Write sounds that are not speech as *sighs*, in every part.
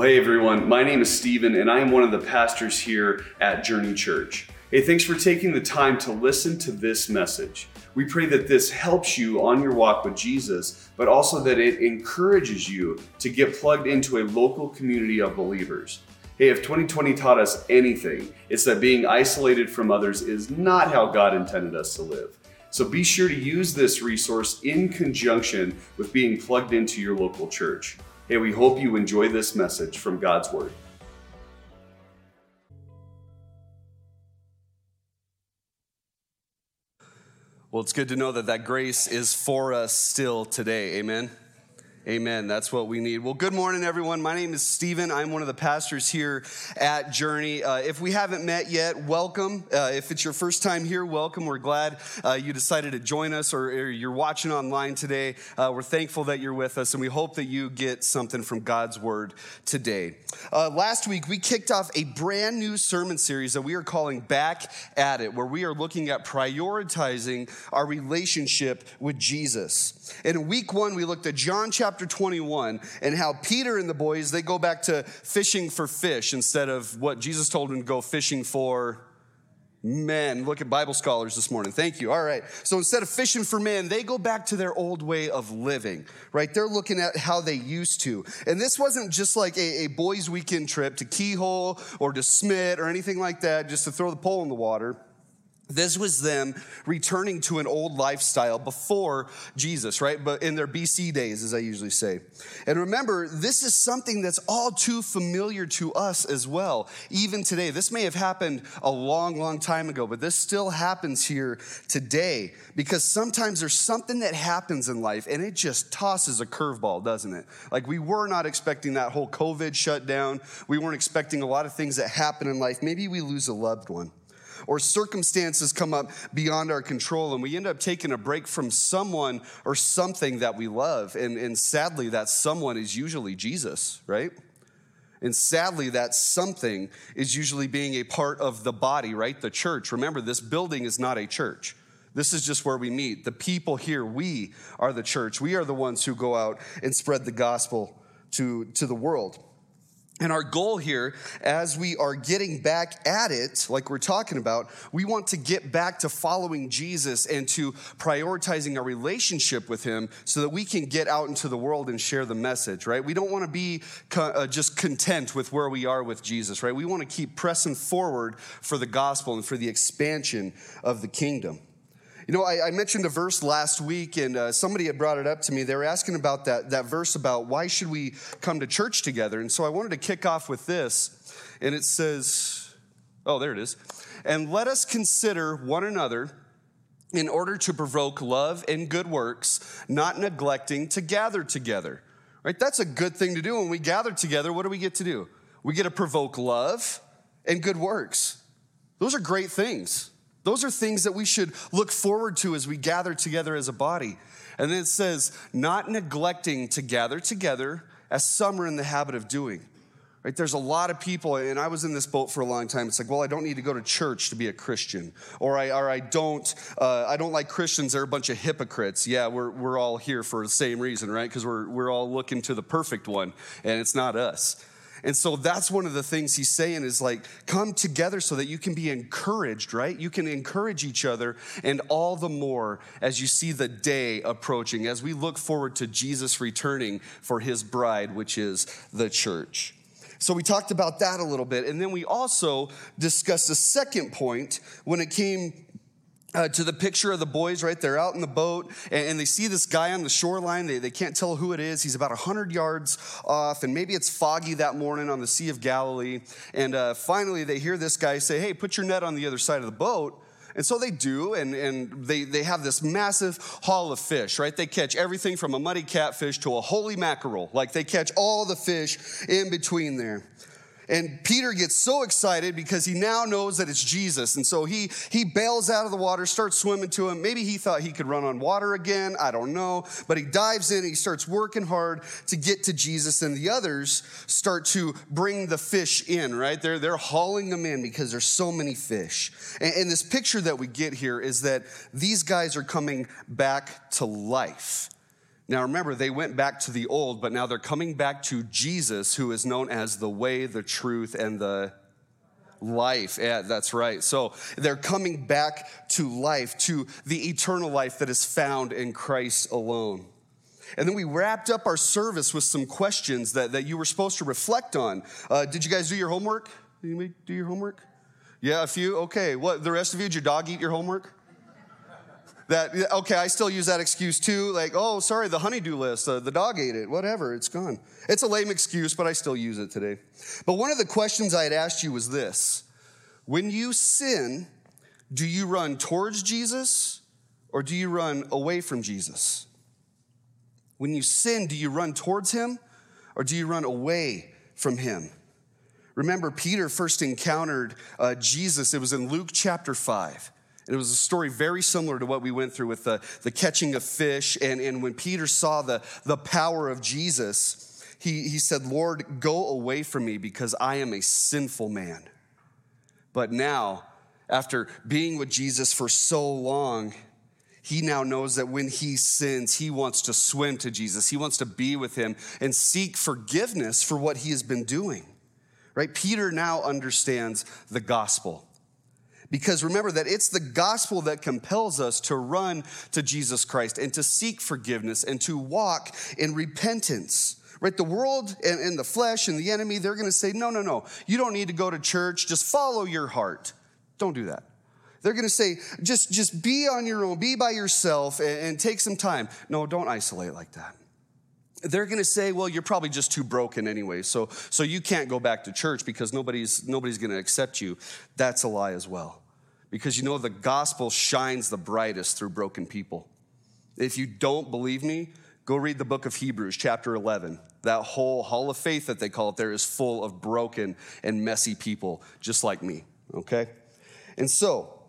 Well, hey everyone, my name is Stephen, and I am one of the pastors here at Journey Church. Hey, thanks for taking the time to listen to this message. We pray that this helps you on your walk with Jesus, but also that it encourages you to get plugged into a local community of believers. Hey, if 2020 taught us anything, it's that being isolated from others is not how God intended us to live. So be sure to use this resource in conjunction with being plugged into your local church. Hey, we hope you enjoy this message from God's Word. Well, it's good to know that that grace is for us still today. Amen. Amen. That's what we need. Well, good morning, everyone. My name is Stephen. I'm one of the pastors here at Journey. Uh, if we haven't met yet, welcome. Uh, if it's your first time here, welcome. We're glad uh, you decided to join us or, or you're watching online today. Uh, we're thankful that you're with us and we hope that you get something from God's word today. Uh, last week, we kicked off a brand new sermon series that we are calling Back at It, where we are looking at prioritizing our relationship with Jesus. And in week one, we looked at John chapter chapter 21 and how Peter and the boys, they go back to fishing for fish instead of what Jesus told them to go fishing for men. Look at Bible scholars this morning. Thank you. All right. So instead of fishing for men, they go back to their old way of living, right? They're looking at how they used to. And this wasn't just like a, a boys' weekend trip to Keyhole or to Smith or anything like that, just to throw the pole in the water. This was them returning to an old lifestyle before Jesus, right? But in their BC days, as I usually say. And remember, this is something that's all too familiar to us as well, even today. This may have happened a long, long time ago, but this still happens here today because sometimes there's something that happens in life and it just tosses a curveball, doesn't it? Like we were not expecting that whole COVID shutdown. We weren't expecting a lot of things that happen in life. Maybe we lose a loved one or circumstances come up beyond our control and we end up taking a break from someone or something that we love. And, and sadly, that someone is usually Jesus, right? And sadly, that something is usually being a part of the body, right? The church. Remember, this building is not a church. This is just where we meet. The people here, we are the church. We are the ones who go out and spread the gospel to, to the world. And our goal here, as we are getting back at it, like we're talking about, we want to get back to following Jesus and to prioritizing our relationship with Him so that we can get out into the world and share the message, right? We don't want to be uh, just content with where we are with Jesus, right? We want to keep pressing forward for the gospel and for the expansion of the kingdom. You know, I, I, mentioned a verse last week, and uh, somebody had brought it up to me. They were asking about that, that verse about why should we come to church together. And so I wanted to kick off with this. And it says, oh, there it is. And let us consider one another in order to provoke love and good works, not neglecting to gather together. Right? That's a good thing to do. When we gather together, what do we get to do? We get to provoke love and good works. Those are great things. Those are things that we should look forward to as we gather together as a body. And then it says, not neglecting to gather together as some are in the habit of doing. Right? There's a lot of people, and I was in this boat for a long time. It's like, well, I don't need to go to church to be a Christian, or I, or I don't, uh, I don't like Christians. They're a bunch of hypocrites. Yeah, we're, we're all here for the same reason, right? Because we're, we're all looking to the perfect one, and it's not us. And so that's one of the things he's saying is like, come together so that you can be encouraged, right? You can encourage each other, and all the more as you see the day approaching, as we look forward to Jesus returning for his bride, which is the church. So we talked about that a little bit. And then we also discussed a second point when it came uh, to the picture of the boys, right? They're out in the boat and, and, they see this guy on the shoreline. They, they can't tell who it is. He's about 100 yards off, and maybe it's foggy that morning on the Sea of Galilee. And uh, finally, they hear this guy say, Hey, put your net on the other side of the boat. And so they do, and, and they, they have this massive haul of fish, right? They catch everything from a muddy catfish to a holy mackerel. Like they catch all the fish in between there. And Peter gets so excited because he now knows that it's Jesus. And so he, he bails out of the water, starts swimming to him. Maybe he thought he could run on water again. I don't know. But he dives in, and he starts working hard to get to Jesus. And the others start to bring the fish in, right? They're, they're hauling them in because there's so many fish. And, and this picture that we get here is that these guys are coming back to life. Now remember, they went back to the old, but now they're coming back to Jesus, who is known as the way, the truth, and the life. Yeah, that's right. So they're coming back to life, to the eternal life that is found in Christ alone. And then we wrapped up our service with some questions that, that you were supposed to reflect on. Uh, did you guys do your homework? Did you do your homework? Yeah, a few? Okay. What, the rest of you, did your dog eat your homework? That okay i still use that excuse too like oh sorry the honeydew list uh, the dog ate it whatever it's gone. It's a lame excuse but i still use it today. But one of the questions i had asked you was this. When you sin do you run towards jesus or do you run away from jesus? When you sin do you run towards him or do you run away from him? Remember peter first encountered uh, jesus. It was in luke chapter 5 and it was a story very similar to what we went through with the, the catching of fish. And, and when Peter saw the, the power of Jesus, he, he said, Lord, go away from me because I am a sinful man. But now, after being with Jesus for so long, he now knows that when he sins, he wants to swim to Jesus. He wants to be with him and seek forgiveness for what he has been doing. Right? Peter now understands the gospel. Because remember that it's the gospel that compels us to run to Jesus Christ and to seek forgiveness and to walk in repentance. Right? The world and, and the flesh and the enemy, they're going to say, no, no, no. You don't need to go to church. Just follow your heart. Don't do that. They're going to say, just, just be on your own, be by yourself and, and take some time. No, don't isolate like that they're going to say well you're probably just too broken anyway so so you can't go back to church because nobody's nobody's going to accept you that's a lie as well because you know the gospel shines the brightest through broken people. If you don't believe me, go read the book of Hebrews, chapter 11. That whole hall of faith that they call it there is full of broken and messy people, just like me, okay? And so,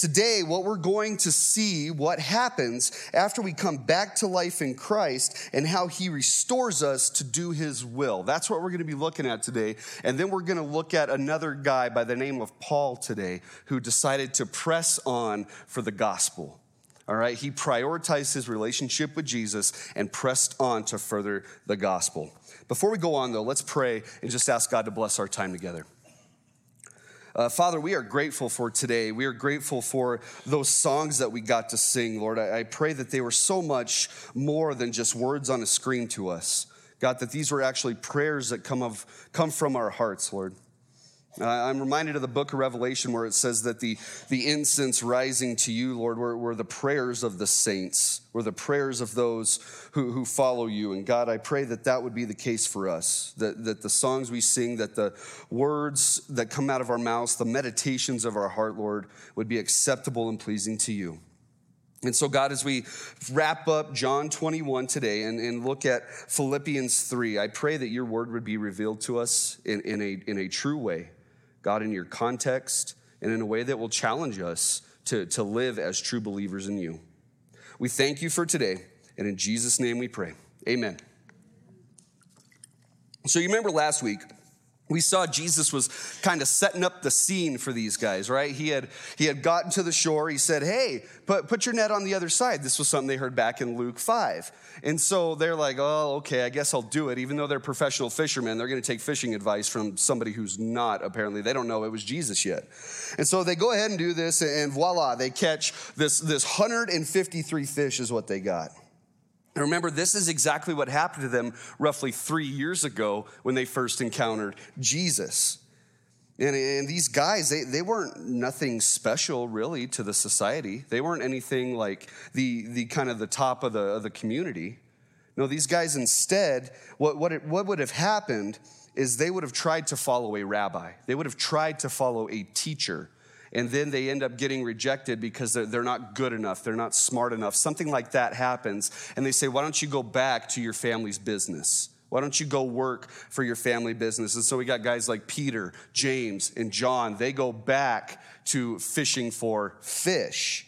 Today, what we're going to see what happens after we come back to life in Christ and how he restores us to do his will. That's what we're going to be looking at today. And then we're going to look at another guy by the name of Paul today who decided to press on for the gospel. All right, he prioritized his relationship with Jesus and pressed on to further the gospel. Before we go on, though, let's pray and just ask God to bless our time together. Uh, Father, we are grateful for today. We are grateful for those songs that we got to sing, Lord. I, I pray that they were so much more than just words on a screen to us. God, that these were actually prayers that come, of, come from our hearts, Lord. Uh, I'm reminded of the book of Revelation where it says that the, the incense rising to you, Lord, were, were the prayers of the saints, were the prayers of those who, who follow you. And God, I pray that that would be the case for us, that, that the songs we sing, that the words that come out of our mouths, the meditations of our heart, Lord, would be acceptable and pleasing to you. And so, God, as we wrap up John 21 today and, and look at Philippians 3, I pray that your word would be revealed to us in, in, a, in a true way God, in your context and in a way that will challenge us to, to live as true believers in you. We thank you for today, and in Jesus' name we pray. Amen. So, you remember last week, we saw Jesus was kind of setting up the scene for these guys, right? He had, he had gotten to the shore. He said, Hey, put, put your net on the other side. This was something they heard back in Luke 5. And so they're like, Oh, okay, I guess I'll do it. Even though they're professional fishermen, they're going to take fishing advice from somebody who's not, apparently. They don't know it was Jesus yet. And so they go ahead and do this, and voila, they catch this, this 153 fish, is what they got. And remember, this is exactly what happened to them roughly three years ago when they first encountered Jesus. And, and, these guys, they, they weren't nothing special really to the society. They weren't anything like the, the kind of the top of the, of the community. No, these guys instead, what, what, it, what would have happened is they would have tried to follow a rabbi. They would have tried to follow a teacher and then they end up getting rejected because they're not good enough, they're not smart enough. Something like that happens, and they say, Why don't you go back to your family's business? Why don't you go work for your family business? And so we got guys like Peter, James, and John. They go back to fishing for fish.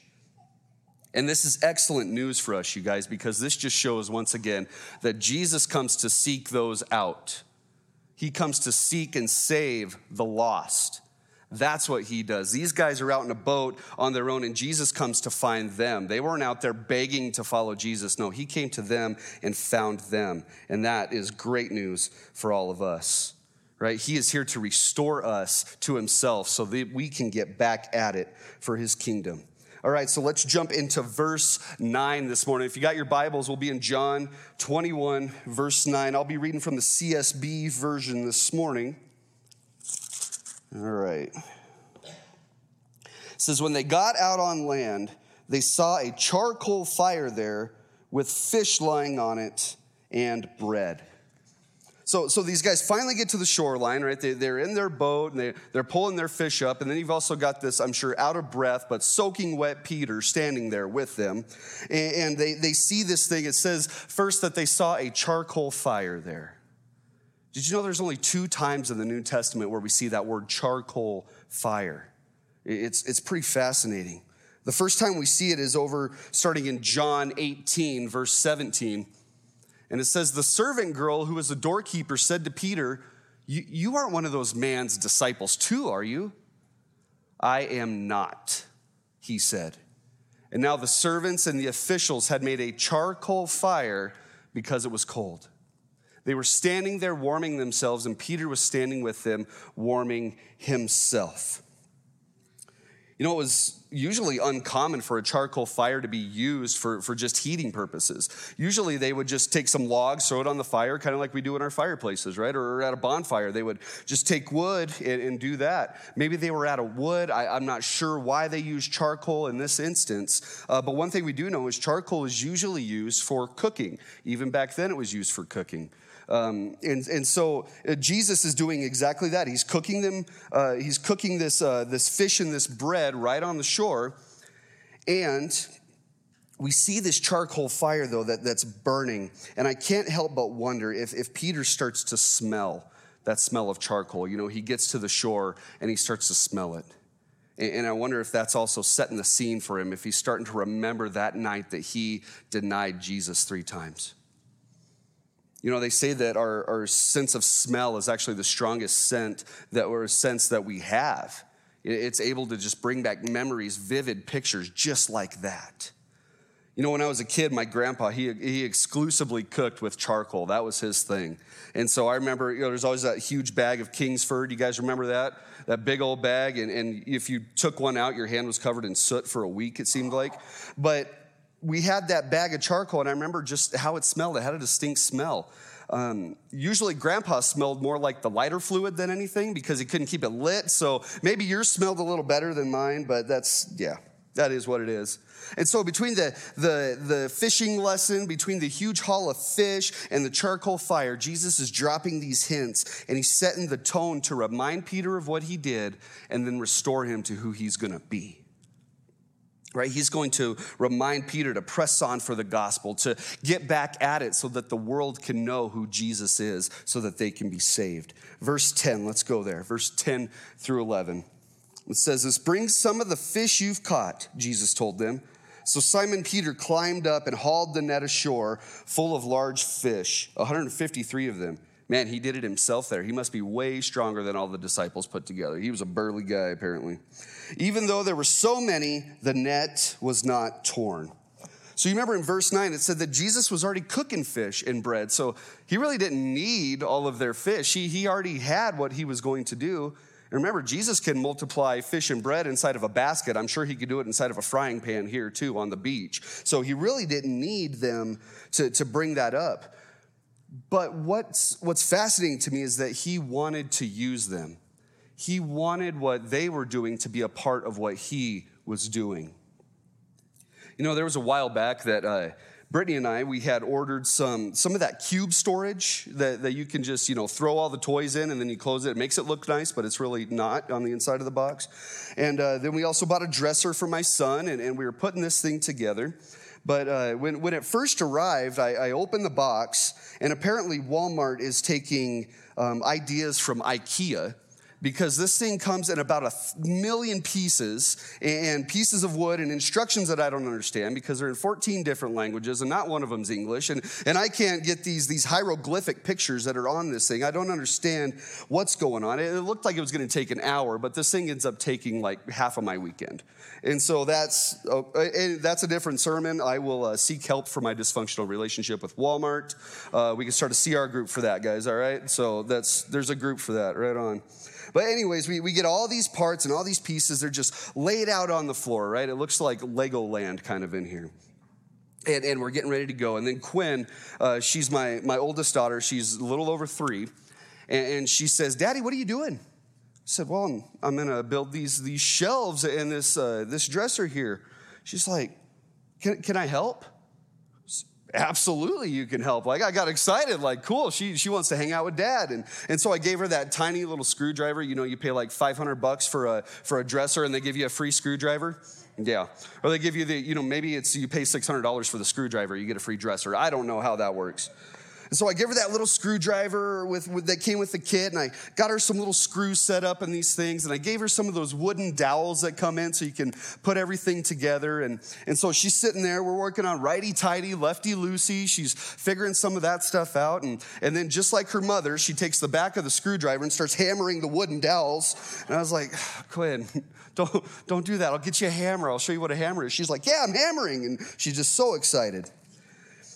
And this is excellent news for us, you guys, because this just shows once again that Jesus comes to seek those out. He comes to seek and save the lost. That's what he does. These guys are out in a boat on their own, and Jesus comes to find them. They weren't out there begging to follow Jesus. No, he came to them and found them. And that is great news for all of us, right? He is here to restore us to himself so that we can get back at it for his kingdom. All right, so let's jump into verse 9 this morning. If you got your Bibles, we'll be in John 21, verse 9. I'll be reading from the CSB version this morning. All right. It says, When they got out on land, they saw a charcoal fire there with fish lying on it and bread. So, so these guys finally get to the shoreline, right? They, they're in their boat and they, they're pulling their fish up. And then you've also got this, I'm sure, out of breath, but soaking wet Peter standing there with them. And, and they, they see this thing. It says first that they saw a charcoal fire there. Did you know there's only two times in the New Testament where we see that word charcoal fire? It's, it's pretty fascinating. The first time we see it is over starting in John 18, verse 17. And it says, The servant girl who was a doorkeeper said to Peter, You aren't one of those man's disciples, too, are you? I am not, he said. And now the servants and the officials had made a charcoal fire because it was cold. They were standing there warming themselves, and Peter was standing with them warming himself. You know, it was usually uncommon for a charcoal fire to be used for, for just heating purposes. Usually they would just take some logs, throw it on the fire, kind of like we do in our fireplaces, right? Or at a bonfire, they would just take wood and, and do that. Maybe they were out of wood. I, am not sure why they used charcoal in this instance. Uh, but one thing we do know is charcoal is usually used for cooking. Even back then, it was used for cooking. Um, and, and so uh, Jesus is doing exactly that. He's cooking them, uh, he's cooking this, uh, this fish and this bread right on the shore. And we see this charcoal fire, though, that, that's burning. And I can't help but wonder if, if Peter starts to smell that smell of charcoal. You know, he gets to the shore and he starts to smell it. And I wonder if that's also setting the scene for him, if he's starting to remember that night that he denied Jesus three times. You know, they say that our, our sense of smell is actually the strongest scent that or sense that we have. It's able to just bring back memories, vivid pictures, just like that. You know, when I was a kid, my grandpa, he, he exclusively cooked with charcoal. That was his thing. And so I remember, you know, there's always that huge bag of Kingsford. You guys remember that? That big old bag. And, and if you took one out, your hand was covered in soot for a week, it seemed like. But we had that bag of charcoal, and I remember just how it smelled. It had a distinct smell. Um, usually, grandpa smelled more like the lighter fluid than anything because he couldn't keep it lit. So maybe yours smelled a little better than mine, but that's, yeah, that is what it is. And so, between the, the, the fishing lesson, between the huge haul of fish and the charcoal fire, Jesus is dropping these hints and he's setting the tone to remind Peter of what he did and then restore him to who he's going to be right? He's going to remind Peter to press on for the gospel, to get back at it so that the world can know who Jesus is, so that they can be saved. Verse 10, let's go there. Verse 10 through 11. It says this Bring some of the fish you've caught, Jesus told them. So Simon Peter climbed up and hauled the net ashore full of large fish, 153 of them. Man, he did it himself there. He must be way stronger than all the disciples put together. He was a burly guy, apparently. Even though there were so many, the net was not torn. So you remember in verse 9, it said that Jesus was already cooking fish and bread. So he really didn't need all of their fish. He, he already had what he was going to do. And remember, Jesus can multiply fish and bread inside of a basket. I'm sure he could do it inside of a frying pan here too on the beach. So he really didn't need them to, to bring that up. But what's, what's fascinating to me is that he wanted to use them. He wanted what they were doing to be a part of what he was doing. You know, there was a while back that uh, Brittany and I, we had ordered some, some of that cube storage that, that you can just, you know, throw all the toys in and then you close it. It makes it look nice, but it's really not on the inside of the box. And uh, then we also bought a dresser for my son, and, and we were putting this thing together. But uh, when, when it first arrived, I, I, opened the box, and apparently Walmart is taking um, ideas from IKEA because this thing comes in about a million pieces and pieces of wood and instructions that I don't understand because they're in 14 different languages and not one of them's English. And, and I can't get these, these hieroglyphic pictures that are on this thing. I don't understand what's going on. It looked like it was going to take an hour, but this thing ends up taking like half of my weekend. And so that's, uh, that's a different sermon. I will uh, seek help for my dysfunctional relationship with Walmart. Uh, we can start a CR group for that, guys, all right? So that's, there's a group for that, right on. But, anyways, we, we get all these parts and all these pieces. They're just laid out on the floor, right? It looks like Legoland kind of in here. And, and we're getting ready to go. And then Quinn, uh, she's my, my oldest daughter. She's a little over three. And, and she says, Daddy, what are you doing? I said, Well, I'm, I'm going to build these, these shelves and this, uh, this dresser here. She's like, can, can I help? Absolutely you can help. Like i got excited like cool she, she wants to hang out with dad. And, and so i gave her that tiny little screwdriver you know you pay like 500 bucks for a for a dresser and they give you a free screwdriver. Yeah. Or they give you the you know maybe it's you pay $600 for the screwdriver you get a free dresser. I don't know how that works and so I gave her that little screwdriver with, with, that came with the kit, and I got her some little screws set up and these things, and I gave her some of those wooden dowels that come in so you can put everything together. And, and so she's sitting there, we're working on righty tighty, lefty loosey. She's figuring some of that stuff out. And, and then, just like her mother, she takes the back of the screwdriver and starts hammering the wooden dowels. And I was like, *sighs* Quinn, *laughs* don't, don't do that. I'll get you a hammer. I'll show you what a hammer is. She's like, Yeah, I'm hammering. And she's just so excited.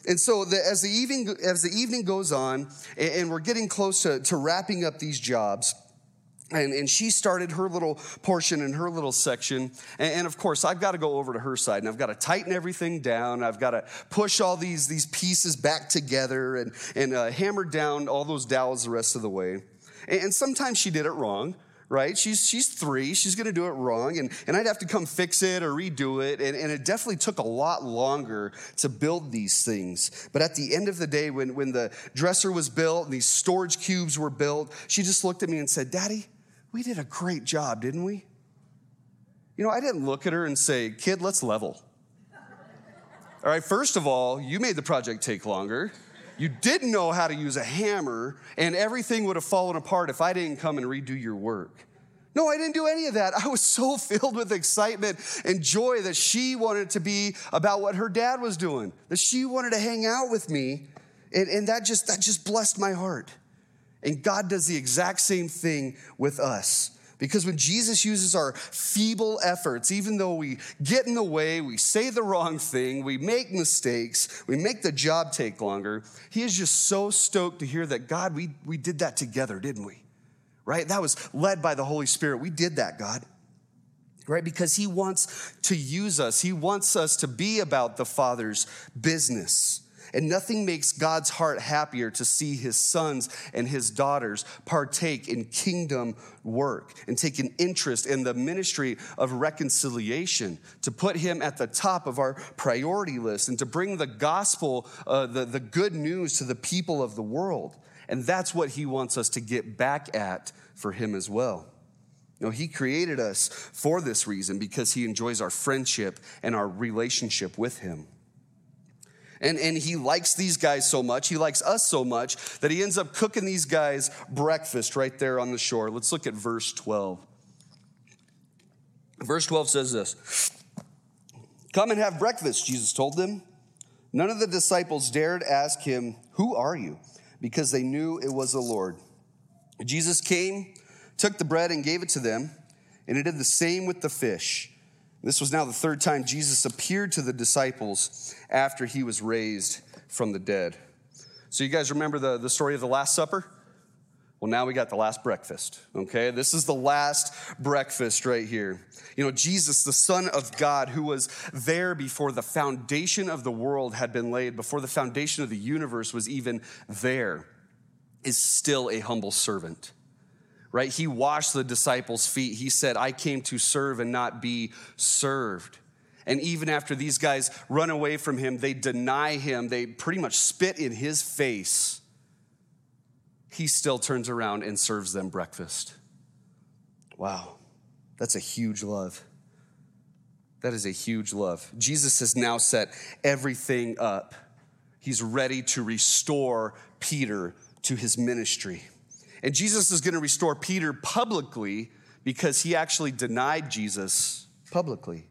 And so the, as, the evening, as the evening goes on, and, and we're getting close to, to wrapping up these jobs, and, and she started her little portion in her little section. And, and, of course, I've got to go over to her side and I've got to tighten everything down. I've got to push all these, these pieces back together and, and uh, hammer down all those dowels the rest of the way. And, and sometimes she did it wrong right? She's, she's three, she's gonna do it wrong, and, and I'd have to come fix it or redo it. And, and it definitely took a lot longer to build these things. But at the end of the day, when, when the dresser was built and these storage cubes were built, she just looked at me and said, Daddy, we did a great job, didn't we? You know, I didn't look at her and say, Kid, let's level. All right, first of all, you made the project take longer. You didn't know how to use a hammer, and everything would have fallen apart if I didn't come and redo your work. No, I didn't do any of that. *laughs* I was so filled with excitement and joy that she wanted to be about what her dad was doing, that she wanted to hang out with me. And, and that, just, that just blessed my heart. And God does the exact same thing with us. Because when Jesus uses our feeble efforts, even though we get in the way, we say the wrong thing, we make mistakes, we make the job take longer, he is just so stoked to hear that God, we, we did that together, didn't we? Right? That was led by the Holy Spirit. We did that, God. Right? Because he wants to use us, he wants us to be about the Father's business. And nothing makes God's heart happier to see his sons and his daughters partake in kingdom work and take an interest in the ministry of reconciliation, to put him at the top of our priority list and to bring the gospel, uh, the, the good news to the people of the world. And that's what he wants us to get back at for him as well. You know, he created us for this reason because he enjoys our friendship and our relationship with him. And, and he likes these guys so much, he likes us so much, that he ends up cooking these guys breakfast right there on the shore. Let's look at verse 12. Verse 12 says this Come and have breakfast, Jesus told them. None of the disciples dared ask him, Who are you? because they knew it was the Lord. Jesus came, took the bread, and gave it to them, and he did the same with the fish. This was now the third time Jesus appeared to the disciples after he was raised from the dead. So, you guys remember the, the story of the Last Supper? Well, now we got the last breakfast, okay? This is the last breakfast right here. You know, Jesus, the Son of God, who was there before the foundation of the world had been laid, before the foundation of the universe was even there, is still a humble servant right? He washed the disciples' feet. He said, I came to serve and not be served. And even after these guys run away from him, they deny him, they pretty much spit in his face. He still turns around and serves them breakfast. Wow, that's a huge love. That is a huge love. Jesus has now set everything up. He's ready to restore Peter to his ministry. And Jesus is going to restore Peter publicly because he actually denied Jesus publicly.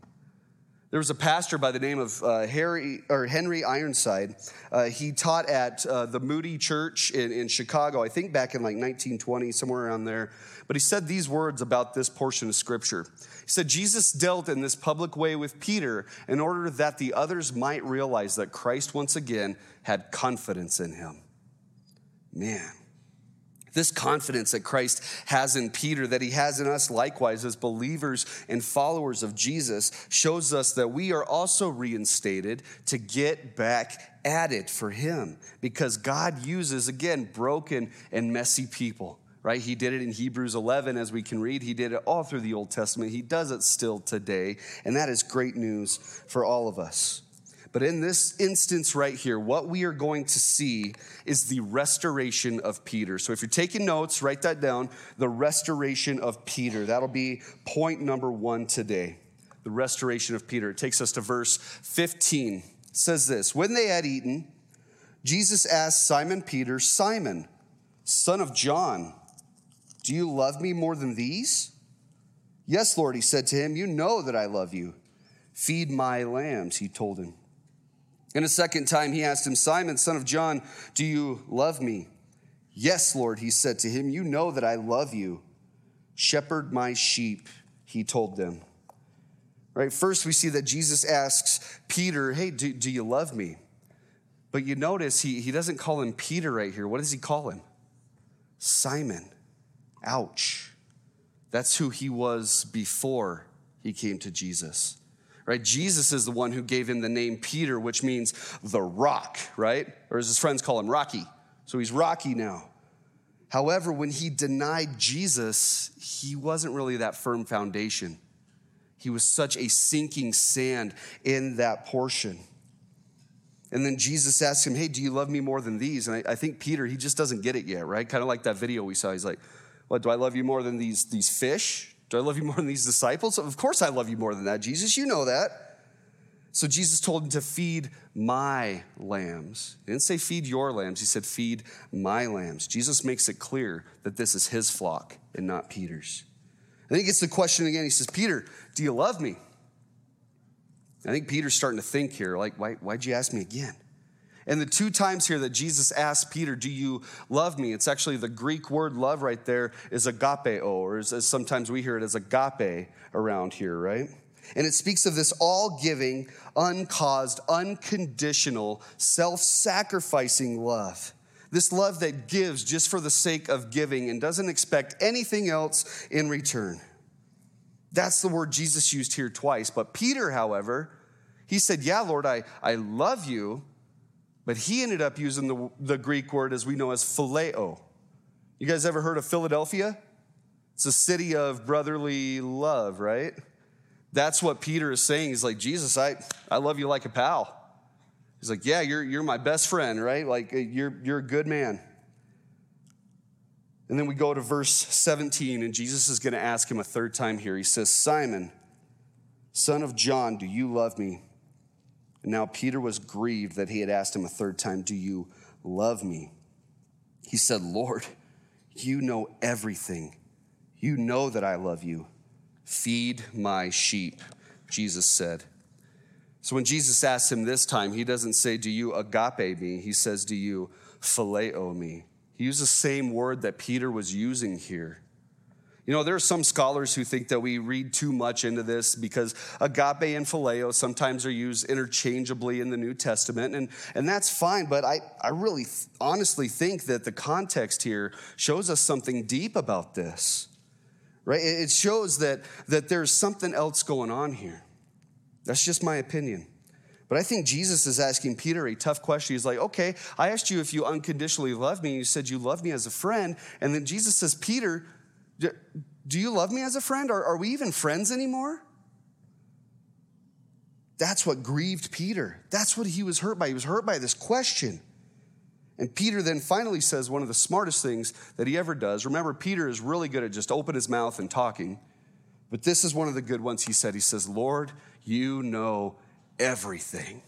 There was a pastor by the name of uh, Harry or Henry Ironside. Uh, he taught at uh, the Moody Church in, in Chicago, I think back in like 1920, somewhere around there. But he said these words about this portion of scripture. He said, Jesus dealt in this public way with Peter in order that the others might realize that Christ once again had confidence in him. Man. This confidence that Christ has in Peter, that he has in us likewise as believers and followers of Jesus, shows us that we are also reinstated to get back at it for him because God uses, again, broken and messy people right? He did it in Hebrews 11, as we can read. He did it all through the Old Testament. He does it still today, and that is great news for all of us. But in this instance right here, what we are going to see is the restoration of Peter. So if you're taking notes, write that down the restoration of Peter. That'll be point number one today. The restoration of Peter. It takes us to verse 15. It says this When they had eaten, Jesus asked Simon Peter, Simon, son of John, do you love me more than these? Yes, Lord, he said to him, You know that I love you. Feed my lambs, he told him. And a second time he asked him, Simon, son of John, do you love me? Yes, Lord, he said to him, You know that I love you. Shepherd my sheep, he told them. Right, first we see that Jesus asks Peter, Hey, do, do you love me? But you notice he, he doesn't call him Peter right here. What does he call him? Simon. Ouch. That's who he was before he came to Jesus right? Jesus is the one who gave him the name Peter, which means the rock, right? Or as his friends call him, Rocky. So he's Rocky now. However, when he denied Jesus, he wasn't really that firm foundation. He was such a sinking sand in that portion. And then Jesus asked him, Hey, do you love me more than these? And I, I think Peter, he just doesn't get it yet, right? Kind of like that video we saw. He's like, What, do I love you more than these, these fish? Do I love you more than these disciples? Of course I love you more than that, Jesus. You know that. So Jesus told him to feed my lambs. He didn't say feed your lambs, he said feed my lambs. Jesus makes it clear that this is his flock and not Peter's. And then he gets the question again. He says, Peter, do you love me? I think Peter's starting to think here, like, why, why'd you ask me again? And the two times here that Jesus asked Peter, Do you love me? It's actually the Greek word love right there is agapeo, or as, sometimes we hear it as agape around here, right? And it speaks of this all giving, uncaused, unconditional, self sacrificing love. This love that gives just for the sake of giving and doesn't expect anything else in return. That's the word Jesus used here twice. But Peter, however, he said, Yeah, Lord, I, I love you but he ended up using the, the Greek word as we know as phileo. You guys ever heard of Philadelphia? It's a city of brotherly love, right? That's what Peter is saying. He's like, Jesus, I, I love you like a pal. He's like, Yeah, you're, you're my best friend, right? Like, uh, you're, you're a good man. And then we go to verse 17, and Jesus is going to ask him a third time here. He says, Simon, son of John, do you love me? And now Peter was grieved that he had asked him a third time, Do you love me? He said, Lord, you know everything. You know that I love you. Feed my sheep, Jesus said. So when Jesus asks him this time, he doesn't say, Do you agape me? He says, Do you phileo me? He used the same word that Peter was using here. You know, there are some scholars who think that we read too much into this because agape and phileo sometimes are used interchangeably in the New Testament, and, and that's fine, but I, I really th- honestly think that the context here shows us something deep about this, right? It shows that, that there's something else going on here. That's just my opinion. But I think Jesus is asking Peter a tough question. He's like, okay, I asked you if you unconditionally love me, and you said you love me as a friend. And then Jesus says, Peter, do you love me as a friend? Are, are we even friends anymore? That's what grieved Peter. That's what he was hurt by. He was hurt by this question. And Peter then finally says one of the smartest things that he ever does. Remember, Peter is really good at just open his mouth and talking. But this is one of the good ones he said. He says, Lord, you know everything.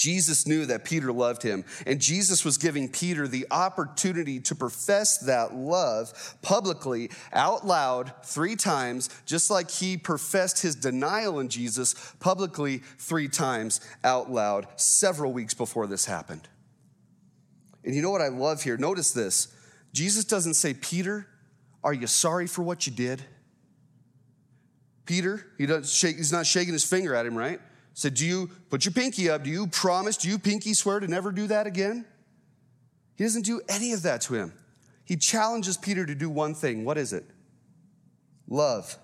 Jesus knew that Peter loved him, and Jesus was giving Peter the opportunity to profess that love publicly, out loud, three times, just like he professed his denial in Jesus publicly three times out loud several weeks before this happened. And you know what I love here? Notice this Jesus doesn't say, Peter, are you sorry for what you did? Peter, he doesn't shake, he's not shaking his finger at him, right? Said, Do you put your pinky up? Do you promise? Do you pinky swear to never do that again? He doesn't do any of that to him. He challenges Peter to do one thing. What is it? Love.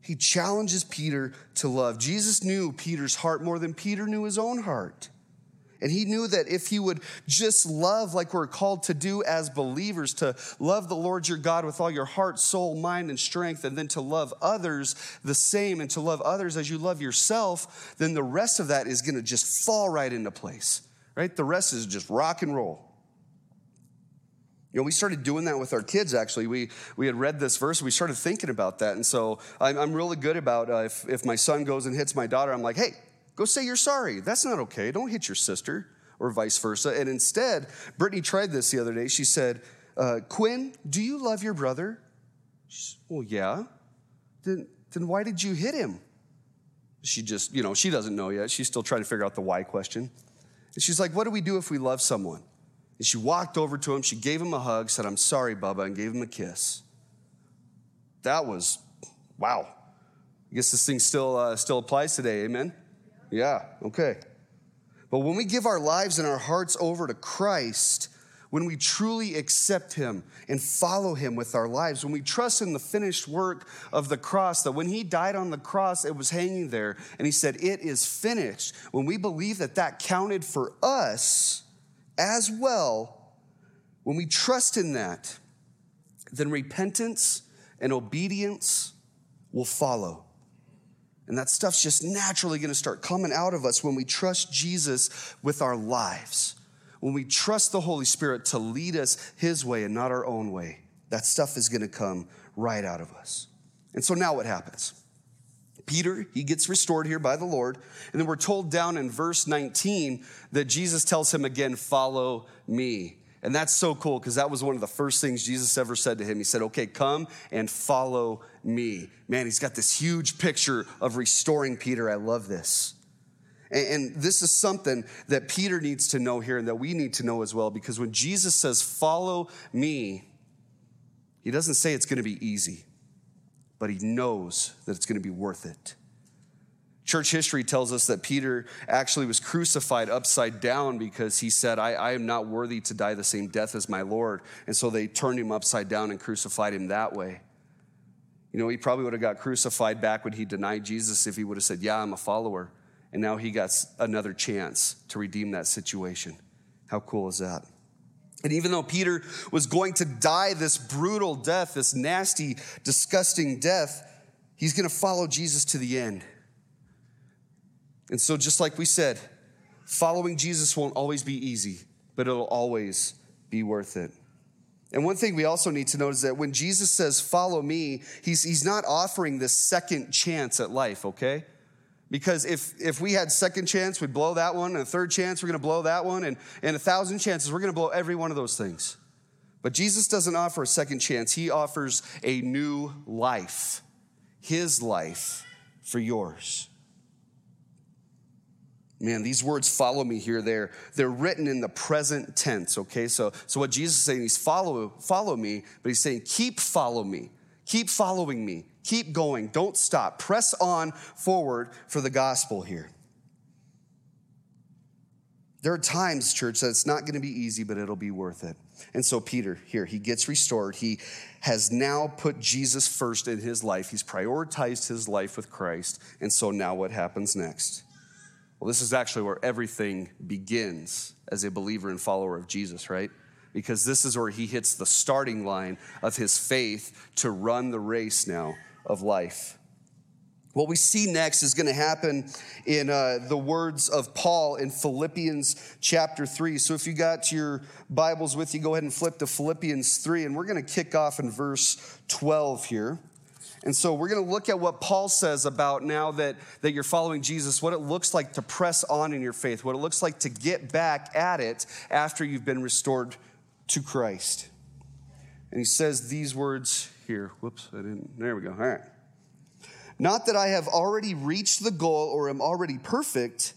He challenges Peter to love. Jesus knew Peter's heart more than Peter knew his own heart. And he knew that if he would just love like we're called to do as believers, to love the Lord your God with all your heart, soul, mind, and strength, and then to love others the same and to love others as you love yourself, then the rest of that is going to just fall right into place, right? The rest is just rock and roll. You know, we started doing that with our kids, actually. We, we had read this verse, we started thinking about that. And so I'm, I'm really good about uh, if, if my son goes and hits my daughter, I'm like, hey, Go say you're sorry. That's not okay. Don't hit your sister, or vice versa. And instead, Brittany tried this the other day. She said, uh, Quinn, do you love your brother? Said, well, yeah. Then, then why did you hit him? She just, you know, she doesn't know yet. She's still trying to figure out the why question. And she's like, What do we do if we love someone? And she walked over to him, she gave him a hug, said, I'm sorry, Bubba, and gave him a kiss. That was, wow. I guess this thing still, uh, still applies today, amen? Yeah, okay. But when we give our lives and our hearts over to Christ, when we truly accept Him and follow Him with our lives, when we trust in the finished work of the cross, that when He died on the cross, it was hanging there, and He said, It is finished. When we believe that that counted for us as well, when we trust in that, then repentance and obedience will follow. And that stuff's just naturally going to start coming out of us when we trust Jesus with our lives. When we trust the Holy Spirit to lead us His way and not our own way, that stuff is going to come right out of us. And so now what happens? Peter, he gets restored here by the Lord. And then we're told down in verse 19 that Jesus tells him again, Follow me. And that's so cool because that was one of the first things Jesus ever said to him. He said, Okay, come and follow me. Man, he's got this huge picture of restoring Peter. I love this. And, this is something that Peter needs to know here and that we need to know as well because when Jesus says, Follow me, he doesn't say it's going to be easy, but he knows that it's going to be worth it. Church history tells us that Peter actually was crucified upside down because he said, I, I, am not worthy to die the same death as my Lord. And so they turned him upside down and crucified him that way. You know, he probably would have got crucified back when he denied Jesus if he would have said, Yeah, I'm a follower. And now he got another chance to redeem that situation. How cool is that? And even though Peter was going to die this brutal death, this nasty, disgusting death, he's going to follow Jesus to the end. And so, just like we said, following Jesus won't always be easy, but it'll always be worth it. And one thing we also need to note is that when Jesus says, Follow me, he's, he's not offering this second chance at life, okay? Because if, if we had second chance, we'd blow that one, and a third chance, we're gonna blow that one, and, and a thousand chances, we're gonna blow every one of those things. But Jesus doesn't offer a second chance, He offers a new life, His life for yours. Man, these words follow me here. They're, they're written in the present tense, okay? So, so what Jesus is saying, he's follow, follow me, but he's saying, keep follow me. Keep following me. Keep going. Don't stop. Press on forward for the gospel here. There are times, church, that it's not going to be easy, but it'll be worth it. And so, Peter, here, he gets restored. He has now put Jesus first in his life. He's prioritized his life with Christ. And so, now what happens next? Well, this is actually where everything begins as a believer and follower of Jesus, right? Because this is where he hits the starting line of his faith to run the race now of life. What we see next is going to happen in uh, the words of Paul in Philippians chapter 3. So if you got your Bibles with you, go ahead and flip to Philippians 3, and we're going to kick off in verse 12 here. And so we're going to look at what Paul says about now that, that you're following Jesus, what it looks like to press on in your faith, what it looks like to get back at it after you've been restored to Christ. And he says these words here. Whoops, I didn't. There we go. All right. Not that I have already reached the goal or am already perfect,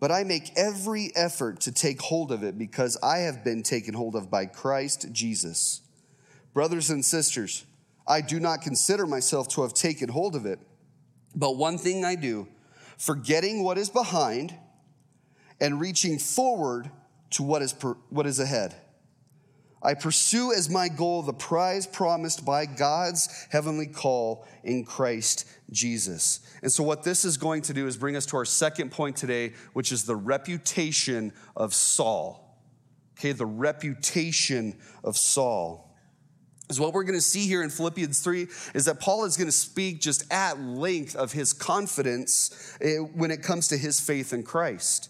but I make every effort to take hold of it because I have been taken hold of by Christ Jesus. Brothers and sisters, I do not consider myself to have taken hold of it, but one thing I do, forgetting what is behind and reaching forward to what is, per, what is ahead. I pursue as my goal the prize promised by God's heavenly call in Christ Jesus. And so, what this is going to do is bring us to our second point today, which is the reputation of Saul. Okay, the reputation of Saul. Is what we're going to see here in Philippians 3 is that Paul is going to speak just at length of his confidence eh, when it comes to his faith in Christ.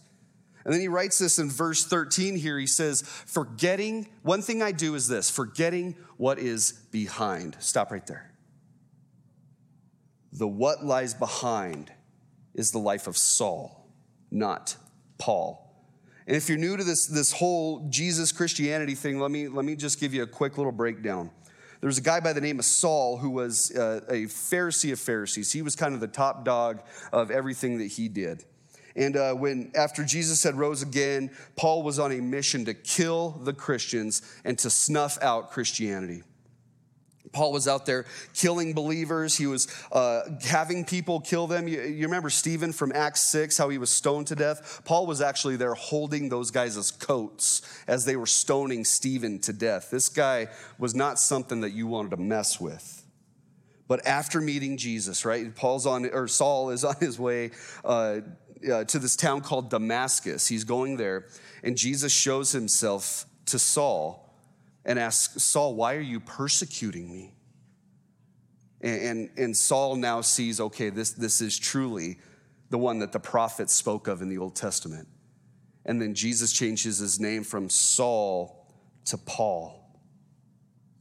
And then he writes this in verse 13 here. He says, Forgetting, one thing I do is this forgetting what is behind. Stop right there. The what lies behind is the life of Saul, not Paul. And if you're new to this, this whole Jesus Christianity thing, let me, let me just give you a quick little breakdown. There was a guy by the name of Saul who was uh, a Pharisee of Pharisees. He was kind of the top dog of everything that he did. And uh, when after Jesus had rose again, Paul was on a mission to kill the Christians and to snuff out Christianity. Paul was out there killing believers. He was uh, having people kill them. You, you, remember Stephen from Acts 6, how he was stoned to death? Paul was actually there holding those guys' coats as they were stoning Stephen to death. This guy was not something that you wanted to mess with. But after meeting Jesus, right? Paul's on, or Saul is on his way uh, uh, to this town called Damascus. He's going there, and Jesus shows himself to Saul and asks, Saul, why are you persecuting me? And, and, and Saul now sees, okay, this, this is truly the one that the prophets spoke of in the Old Testament. And then Jesus changes his name from Saul to Paul.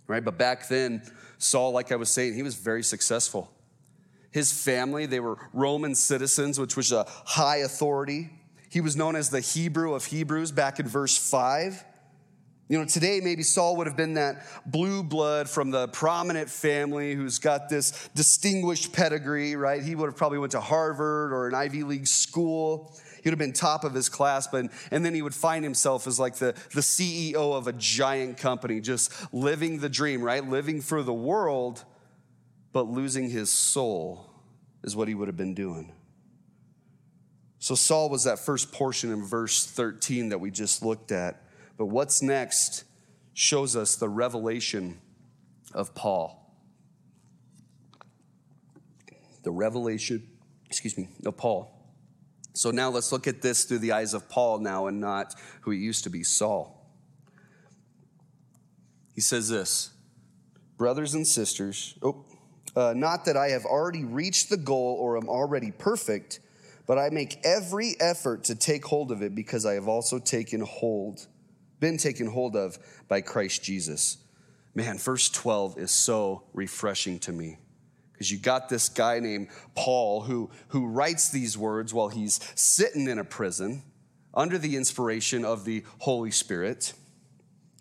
Right? But back then, Saul, like I was saying, he was very successful. His family, they were Roman citizens, which was a high authority. He was known as the Hebrew of Hebrews back in verse 5. You know, today maybe Saul would have been that blue blood from the prominent family who's got this distinguished pedigree, right? He would have probably went to Harvard or an Ivy League school. He would have been top of his class, but and then he would find himself as like the, the CEO of a giant company, just living the dream, right? Living for the world, but losing his soul is what he would have been doing. So Saul was that first portion in verse 13 that we just looked at. But what's next shows us the revelation of Paul. The revelation, excuse me, of Paul. So now let's look at this through the eyes of Paul now and not who he used to be, Saul. He says this Brothers and sisters, oh, uh, not that I have already reached the goal or am already perfect, but I make every effort to take hold of it because I have also taken hold, been taken hold of by Christ Jesus. Man, verse 12 is so refreshing to me because you got this guy named Paul who, who writes these words while he's sitting in a prison under the inspiration of the Holy Spirit.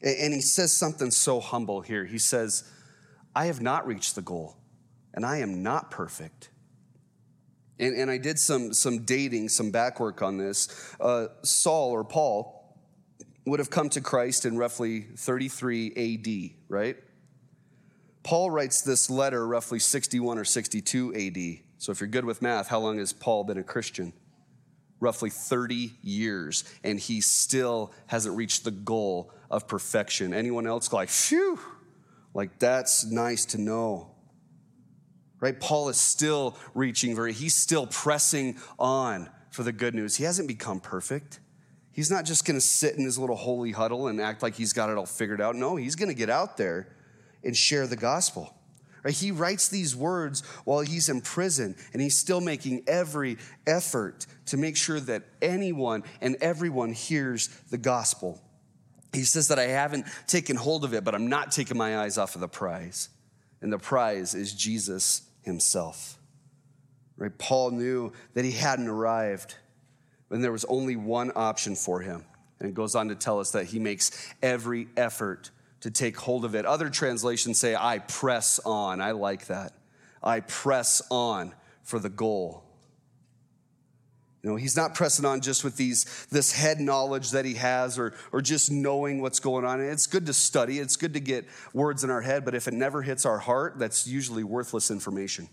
And he says something so humble here. He says, I have not reached the goal and I am not perfect. And, and I did some, some dating, some backwork on this. Uh, Saul or Paul would have come to Christ in roughly 33 AD, right? Paul writes this letter roughly 61 or 62 AD. So if you're good with math, how long has Paul been a Christian? Roughly 30 years, and he still hasn't reached the goal of perfection. Anyone else like, phew, like that's nice to know right? Paul is still reaching very, he's still pressing on for the good news. He hasn't become perfect. He's not just going to sit in his little holy huddle and act like he's got it all figured out. No, he's going to get out there and share the gospel. Right? He writes these words while he's in prison, and he's still making every effort to make sure that anyone and everyone hears the gospel. He says that I haven't taken hold of it, but I'm not taking my eyes off of the prize. And the prize is Jesus himself. Right? Paul knew that he hadn't arrived, and there was only one option for him. And it goes on to tell us that he makes every effort to take hold of it. Other translations say, I press on. I like that. I press on for the goal. You know, he's not pressing on just with these this head knowledge that he has or or just knowing what's going on. It's good to study, it's good to get words in our head, but if it never hits our heart, that's usually worthless information.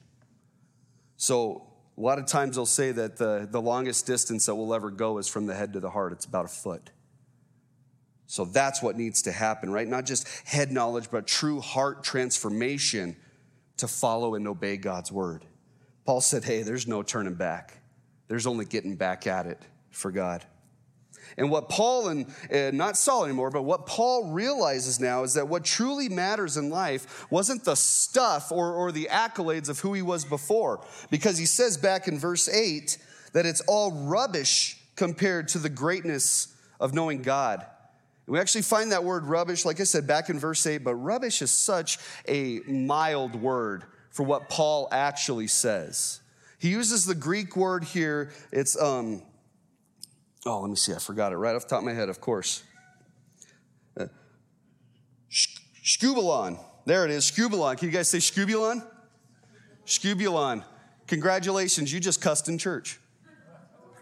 So a lot of times they'll say that the, the longest distance that we'll ever go is from the head to the heart. It's about a foot. So that's what needs to happen, right? Not just head knowledge, but true heart transformation to follow and obey God's word. Paul said, Hey, there's no turning back, there's only getting back at it for God. And what Paul and uh, not Saul anymore, but what Paul realizes now is that what truly matters in life wasn't the stuff or, or the accolades of who he was before. Because he says back in verse 8 that it's all rubbish compared to the greatness of knowing God. We actually find that word rubbish, like I said, back in verse 8, but rubbish is such a mild word for what Paul actually says. He uses the Greek word here, it's um, Oh, let me see. I forgot it right off the top of my head, of course. Uh, Skubalon. There it is. Skubalon. Can you guys say skubalon? Skubalon. Congratulations. You just cussed in church.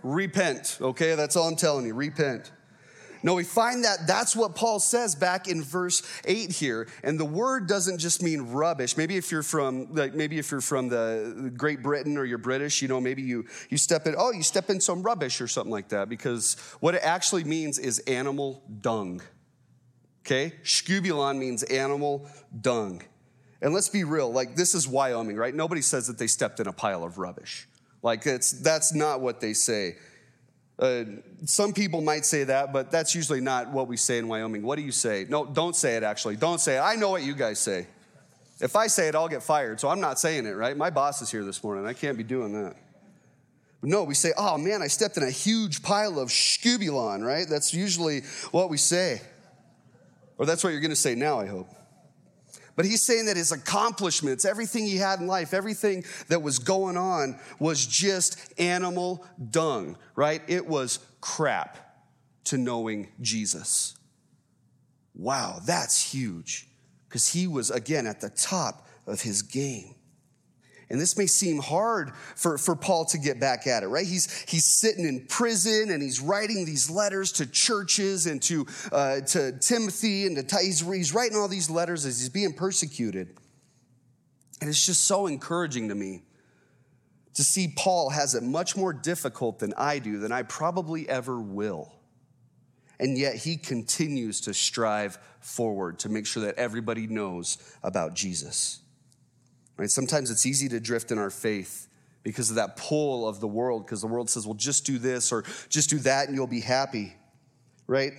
Repent. Okay, that's all I'm telling you. Repent. No, we find that that's what Paul says back in verse 8 here. And the word doesn't just mean rubbish. Maybe if you're from like maybe if you're from the Great Britain or you're British, you know, maybe you you step in, oh, you step in some rubbish or something like that, because what it actually means is animal dung. Okay? Skubalon means animal dung. And let's be real, like this is Wyoming, right? Nobody says that they stepped in a pile of rubbish. Like it's that's not what they say. Uh, some people might say that, but that's usually not what we say in Wyoming. What do you say? No, don't say it actually. Don't say it. I know what you guys say. If I say it, I'll get fired. So I'm not saying it, right? My boss is here this morning. I can't be doing that. But no, we say, oh man, I stepped in a huge pile of skubalon, right? That's usually what we say. Or that's what you're going to say now, I hope. But he's saying that his accomplishments, everything he had in life, everything that was going on was just animal dung, right? It was crap to knowing Jesus. Wow, that's huge because he was, again, at the top of his game. And this may seem hard for, for Paul to get back at it, right? He's, he's sitting in prison and he's writing these letters to churches and to, uh, to Timothy and to, he's, he's writing all these letters as he's being persecuted. And it's just so encouraging to me to see Paul has it much more difficult than I do, than I probably ever will. And yet he continues to strive forward to make sure that everybody knows about Jesus. Right? Sometimes it's easy to drift in our faith because of that pull of the world, because the world says, well, just do this or just do that and you'll be happy, right?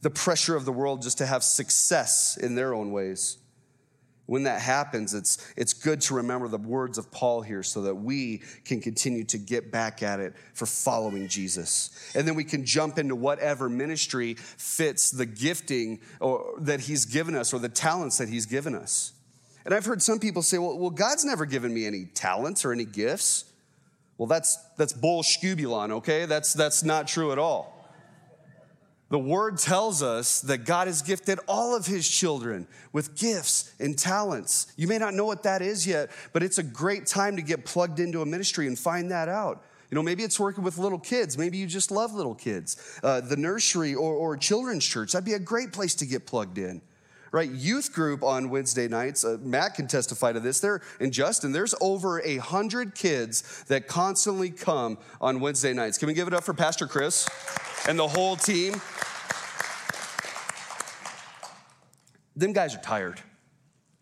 The pressure of the world just to have success in their own ways. When that happens, it's, it's good to remember the words of Paul here so that we can continue to get back at it for following Jesus. And then we can jump into whatever ministry fits the gifting or, that he's given us or the talents that he's given us. And I've heard some people say, well, well God's never given me any talents or any gifts. Well, that's, that's bull skubalon, okay? That's, that's not true at all. The word tells us that God has gifted all of his children with gifts and talents. You may not know what that is yet, but it's a great time to get plugged into a ministry and find that out. You know, maybe it's working with little kids. Maybe you just love little kids. Uh, the nursery or, or children's church, that'd be a great place to get plugged in right? Youth group on Wednesday nights. Uh, Matt can testify to this. There and Justin, there's over a hundred kids that constantly come on Wednesday nights. Can we give it up for Pastor Chris and the whole team? Them guys are tired.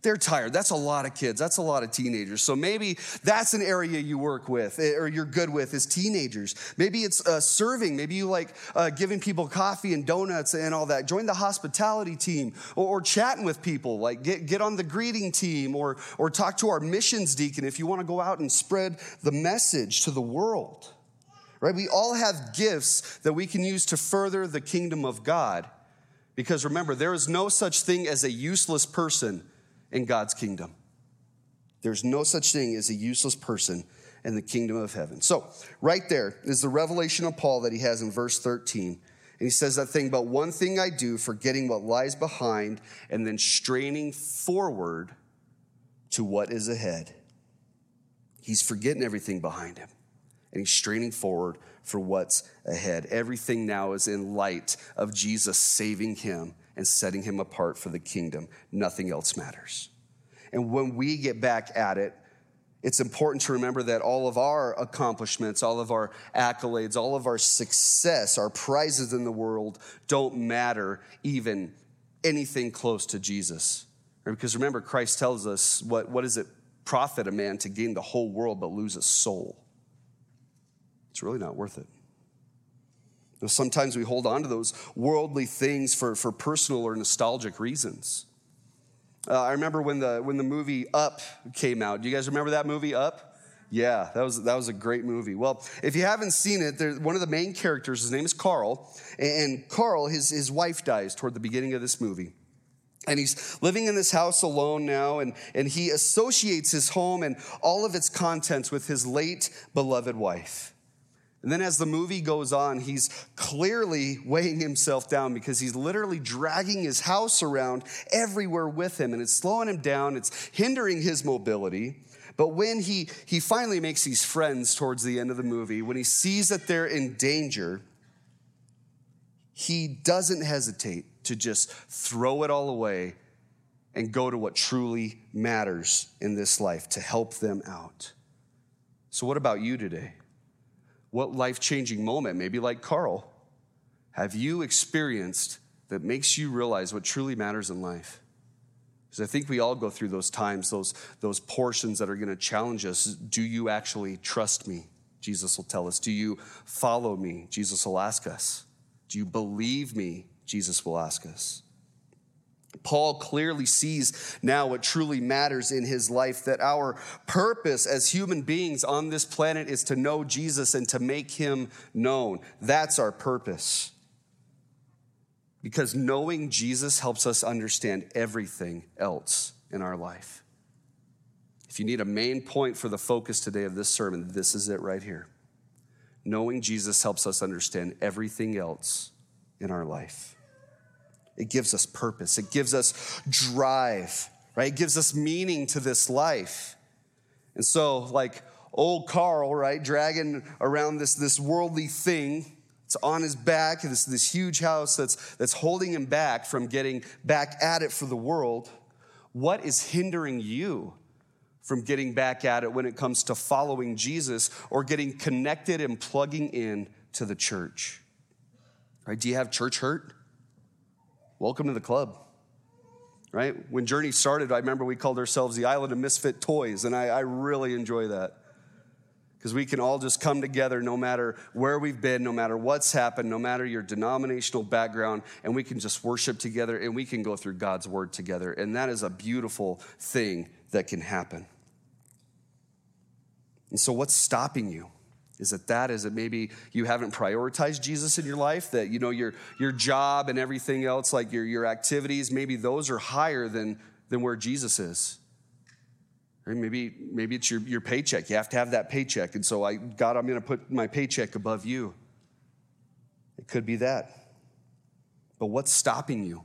They're tired. That's a lot of kids. That's a lot of teenagers. So maybe that's an area you work with eh, or you're good with is teenagers. Maybe it's uh, serving. Maybe you like uh, giving people coffee and donuts and all that. Join the hospitality team or, or, chatting with people. Like get, get on the greeting team or, or talk to our missions deacon if you want to go out and spread the message to the world. Right? We all have gifts that we can use to further the kingdom of God. Because remember, there is no such thing as a useless person in God's kingdom. There's no such thing as a useless person in the kingdom of heaven. So, right there is the revelation of Paul that he has in verse 13. And he says that thing, but one thing I do, forgetting what lies behind and then straining forward to what is ahead. He's forgetting everything behind him and he's straining forward for what's ahead. Everything now is in light of Jesus saving him and setting him apart for the kingdom. Nothing else matters. And when we get back at it, it's important to remember that all of our accomplishments, all of our accolades, all of our success, our prizes in the world don't matter even anything close to Jesus. Because remember, Christ tells us what, what does it profit a man to gain the whole world but lose a soul? It's really not worth it. Sometimes we hold on to those worldly things for, for personal or nostalgic reasons. Uh, I remember when the, when the movie Up came out. Do you guys remember that movie, Up? Yeah, that was, that was a great movie. Well, if you haven't seen it, there, one of the main characters, his name is Carl, and Carl, his, his wife dies toward the beginning of this movie. And he's living in this house alone now, and, and he associates his home and all of its contents with his late beloved wife. And then as the movie goes on, he's clearly weighing himself down because he's literally dragging his house around everywhere with him, and it's slowing him down, it's hindering his mobility. But when he, he finally makes these friends towards the end of the movie, when he sees that they're in danger, he doesn't hesitate to just throw it all away and go to what truly matters in this life to help them out. So, what about you today? What life changing moment, maybe like Carl, have you experienced that makes you realize what truly matters in life? Because I think we all go through those times, those, those portions that are going to challenge us. Do you actually trust me? Jesus will tell us. Do you follow me? Jesus will ask us. Do you believe me? Jesus will ask us. Paul clearly sees now what truly matters in his life that our purpose as human beings on this planet is to know Jesus and to make him known. That's our purpose. Because knowing Jesus helps us understand everything else in our life. If you need a main point for the focus today of this sermon, this is it right here. Knowing Jesus helps us understand everything else in our life. It gives us purpose, it gives us drive, right? It gives us meaning to this life. And so, like old Carl, right, dragging around this, this worldly thing. It's on his back, this, this huge house that's, that's holding him back from getting back at it for the world. What is hindering you from getting back at it when it comes to following Jesus or getting connected and plugging in to the church? Right? Do you have church hurt? Welcome to the club. Right? When Journey started, I remember we called ourselves the Island of Misfit Toys, and I, I really enjoy that. Because we can all just come together no matter where we've been, no matter what's happened, no matter your denominational background, and we can just worship together and we can go through God's word together. And that is a beautiful thing that can happen. And so, what's stopping you? Is it that? Is it maybe you haven't prioritized Jesus in your life? That, you know, your, your job and everything else, like your, your activities, maybe those are higher than, than where Jesus is. Or maybe, maybe it's your, your paycheck. You have to have that paycheck. And so, I, God, I'm going to put my paycheck above you. It could be that. But what's stopping you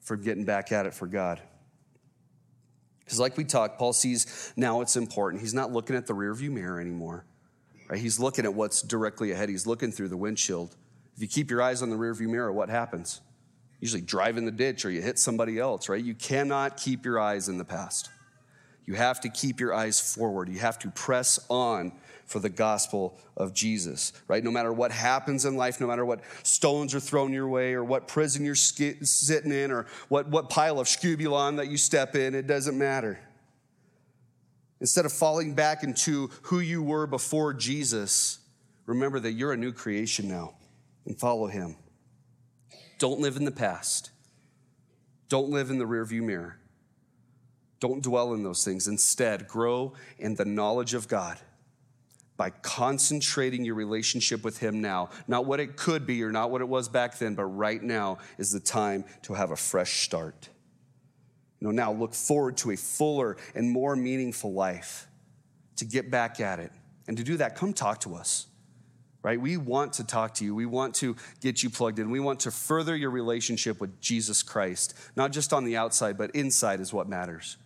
from getting back at it for God? Because, like we talked, Paul sees now it's important. He's not looking at the rearview mirror anymore. Right? He's looking at what's directly ahead. He's looking through the windshield. If you keep your eyes on the rearview mirror, what happens? Usually drive in the ditch or you hit somebody else, right? You cannot keep your eyes in the past. You have to keep your eyes forward. You have to press on for the gospel of Jesus, right? No matter what happens in life, no matter what stones are thrown your way or what prison you're sitting in or what, what pile of skubalon that you step in, it doesn't matter. Instead of falling back into who you were before Jesus, remember that you're a new creation now and follow him. Don't live in the past. Don't live in the rearview mirror. Don't dwell in those things. Instead, grow in the knowledge of God by concentrating your relationship with Him now. Not what it could be or not what it was back then, but right now is the time to have a fresh start. Now look forward to a fuller and more meaningful life, to get back at it. And to do that, come talk to us, right? We want to talk to you. We want to get you plugged in. We want to further your relationship with Jesus Christ, not just on the outside, but inside is what matters.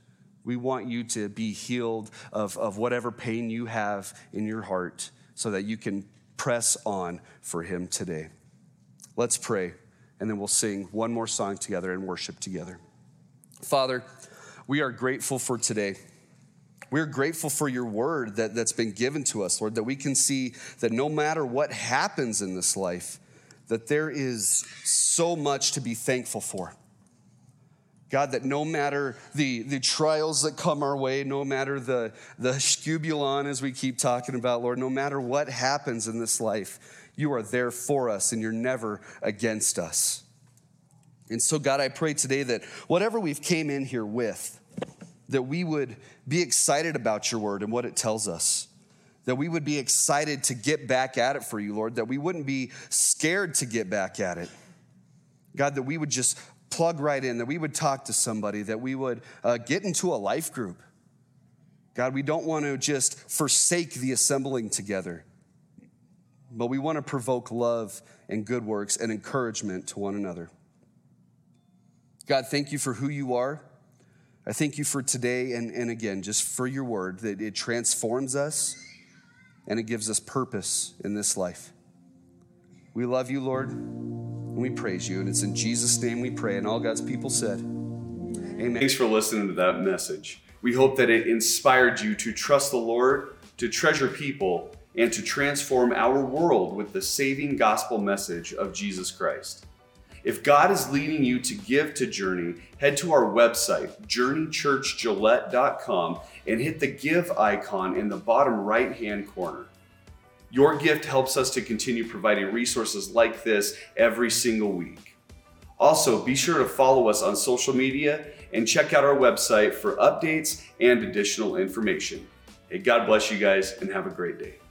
We want you to be healed of, of whatever pain you have in your heart so that you can press on for Him today. Let's pray, and then we'll sing one more song together and worship together. Father, we are grateful for today. We're grateful for your word that, that's been given to us, Lord, that we can see that no matter what happens in this life, that there is so much to be thankful for. God, that no matter the, the trials that come our way, no matter the, the skubalon, as we keep talking about, Lord, no matter what happens in this life, you are there for us and you're never against us. And so, God, I pray today that whatever we've came in here with, that we would be excited about your word and what it tells us. That we would be excited to get back at it for you, Lord. That we wouldn't be scared to get back at it. God, that we would just plug right in, that we would talk to somebody, that we would uh, get into a life group. God, we don't want to just forsake the assembling together, but we want to provoke love and good works and encouragement to one another. God, thank you for who you are. I thank you for today and, and again, just for your word, that it transforms us and it gives us purpose in this life. We love you, Lord, and we praise you. And it's in Jesus' name we pray. And all God's people said, Amen. Thanks for listening to that message. We hope that it inspired you to trust the Lord, to treasure people, and to transform our world with the saving gospel message of Jesus Christ. If God is leading you to give to Journey, head to our website, journeychurchgillette.com, and hit the give icon in the bottom right hand corner. Your gift helps us to continue providing resources like this every single week. Also, be sure to follow us on social media and check out our website for updates and additional information. Hey, God bless you guys and have a great day.